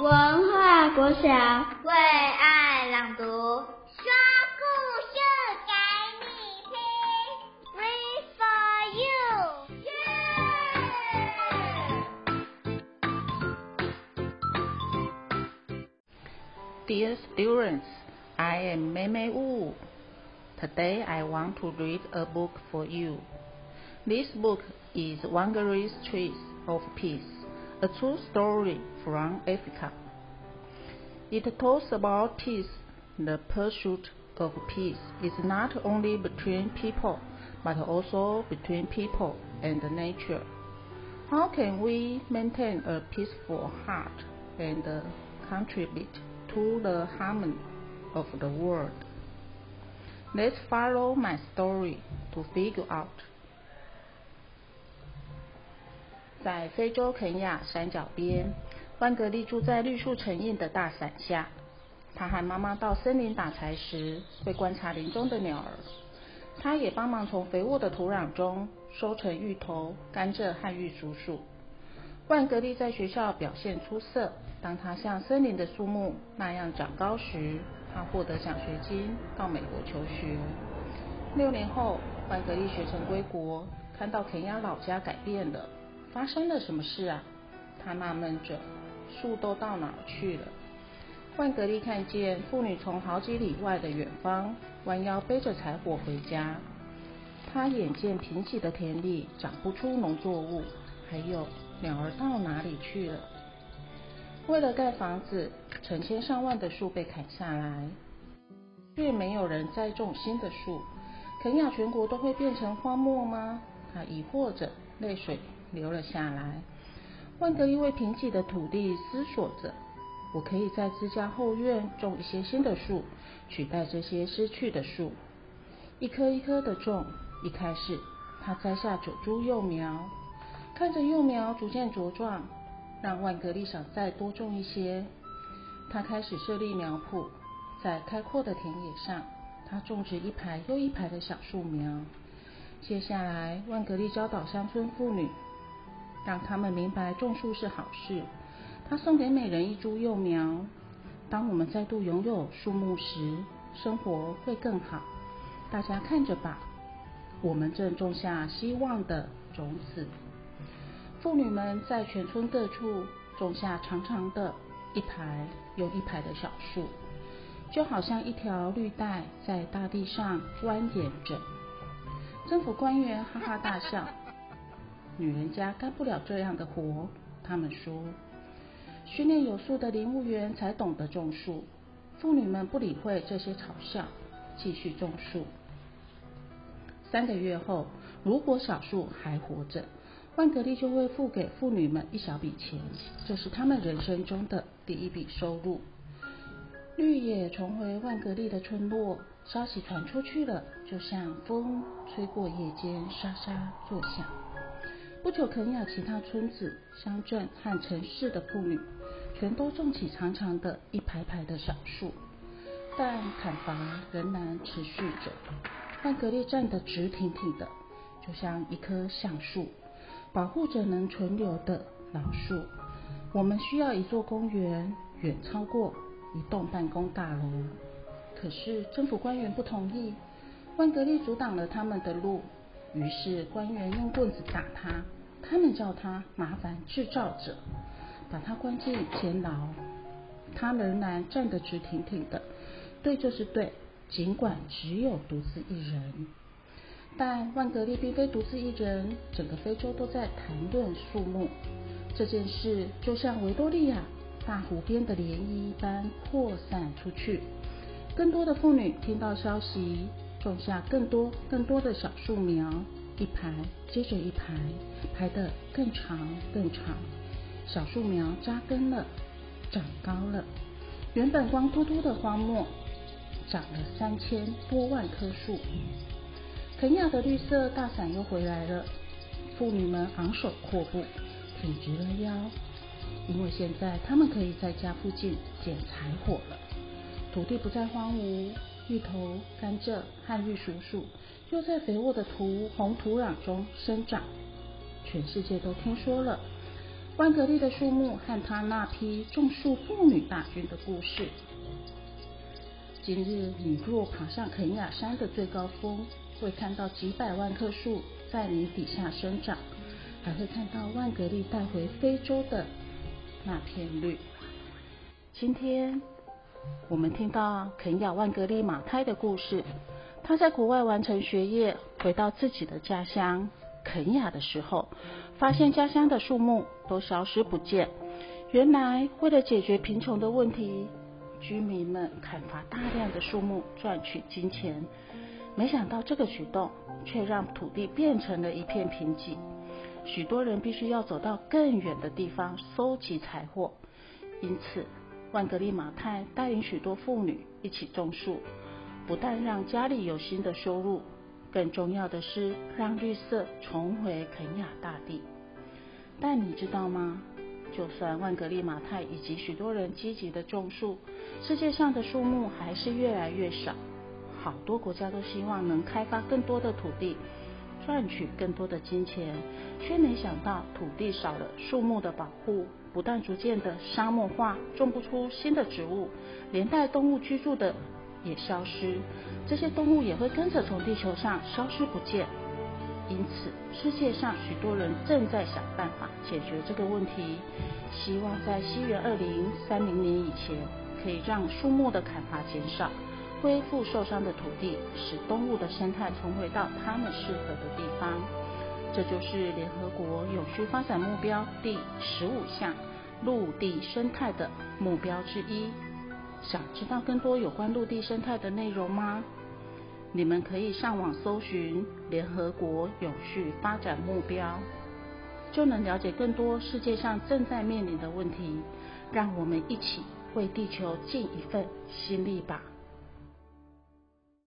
文化国小为爱朗读，说故事给你听，Read for you，yeah! Dear students, I am Mei Mei Wu. Today I want to read a book for you. This book is Wangaree's Trees of Peace, a true story from Africa. It talks about peace. The pursuit of peace is not only between people, but also between people and nature. How can we maintain a peaceful heart and contribute to the harmony of the world? Let's follow my story to figure out. 在非洲肯亚山脚边，万格利住在绿树成荫的大伞下。他和妈妈到森林打柴时，会观察林中的鸟儿。他也帮忙从肥沃的土壤中收成芋头、甘蔗和玉蜀黍。万格利在学校表现出色。当他像森林的树木那样长高时，他获得奖学金到美国求学。六年后，万格利学成归国，看到肯亚老家改变了，发生了什么事啊？他纳闷着，树都到哪儿去了？万格利看见妇女从好几里外的远方弯腰背着柴火回家，他眼见贫瘠的田里长不出农作物，还有鸟儿到哪里去了？为了盖房子，成千上万的树被砍下来，却没有人栽种新的树。肯亚全国都会变成荒漠吗？他疑惑着，泪水留了下来。万格利为贫瘠的土地思索着：我可以在自家后院种一些新的树，取代这些失去的树。一棵一棵的种，一开始他栽下九株幼苗，看着幼苗逐渐茁壮。让万格利想再多种一些。他开始设立苗圃，在开阔的田野上，他种植一排又一排的小树苗。接下来，万格利教导乡村妇女，让他们明白种树是好事。他送给每人一株幼苗。当我们再度拥有树木时，生活会更好。大家看着吧，我们正种下希望的种子。妇女们在全村各处种下长长的一排又一排的小树，就好像一条绿带在大地上蜿蜒着。政府官员哈哈大笑：“女人家干不了这样的活。”他们说：“训练有素的林务员才懂得种树。”妇女们不理会这些嘲笑，继续种树。三个月后，如果小树还活着，万格利就会付给妇女们一小笔钱，这是他们人生中的第一笔收入。绿野重回万格利的村落，消息传出去了，就像风吹过夜间沙沙作响。不久，肯亚其他村子、乡镇和城市的妇女，全都种起长长的一排排的小树，但砍伐仍然持续着。万格利站得直挺挺的，就像一棵橡树。保护着能存留的老树。我们需要一座公园，远超过一栋办公大楼。可是政府官员不同意，万格利阻挡了他们的路。于是官员用棍子打他，他们叫他麻烦制造者，把他关进监牢。他仍然站得直挺挺的，对就是对，尽管只有独自一人。但万格利并非独自一人，整个非洲都在谈论树木这件事，就像维多利亚大湖边的涟漪一般扩散出去。更多的妇女听到消息，种下更多更多的小树苗，一排接着一排，排得更长更长。小树苗扎根了，长高了，原本光秃秃的荒漠，长了三千多万棵树。肯亚的绿色大伞又回来了，妇女们昂首阔步，挺直了腰，因为现在她们可以在家附近捡柴火了。土地不再荒芜，芋头、甘蔗和玉蜀黍又在肥沃的土红土壤中生长。全世界都听说了，万格利的树木和他那批种树妇女大军的故事。今日你若爬上肯雅山的最高峰，会看到几百万棵树在你底下生长，还会看到万格利带回非洲的那片绿。今天我们听到肯雅万格利马太的故事。他在国外完成学业，回到自己的家乡肯雅的时候，发现家乡的树木都消失不见。原来为了解决贫穷的问题。居民们砍伐大量的树木赚取金钱，没想到这个举动却让土地变成了一片贫瘠。许多人必须要走到更远的地方搜集财货。因此，万格利马太带领许多妇女一起种树，不但让家里有新的收入，更重要的是让绿色重回肯亚大地。但你知道吗？就算万格利马太以及许多人积极的种树，世界上的树木还是越来越少。好多国家都希望能开发更多的土地，赚取更多的金钱，却没想到土地少了，树木的保护不但逐渐的沙漠化，种不出新的植物，连带动物居住的也消失，这些动物也会跟着从地球上消失不见。因此，世界上许多人正在想办法解决这个问题，希望在西元二零三零年以前，可以让树木的砍伐减少，恢复受伤的土地，使动物的生态重回到它们适合的地方。这就是联合国永续发展目标第十五项陆地生态的目标之一。想知道更多有关陆地生态的内容吗？你们可以上网搜寻联合国永续发展目标，就能了解更多世界上正在面临的问题。让我们一起为地球尽一份心力吧。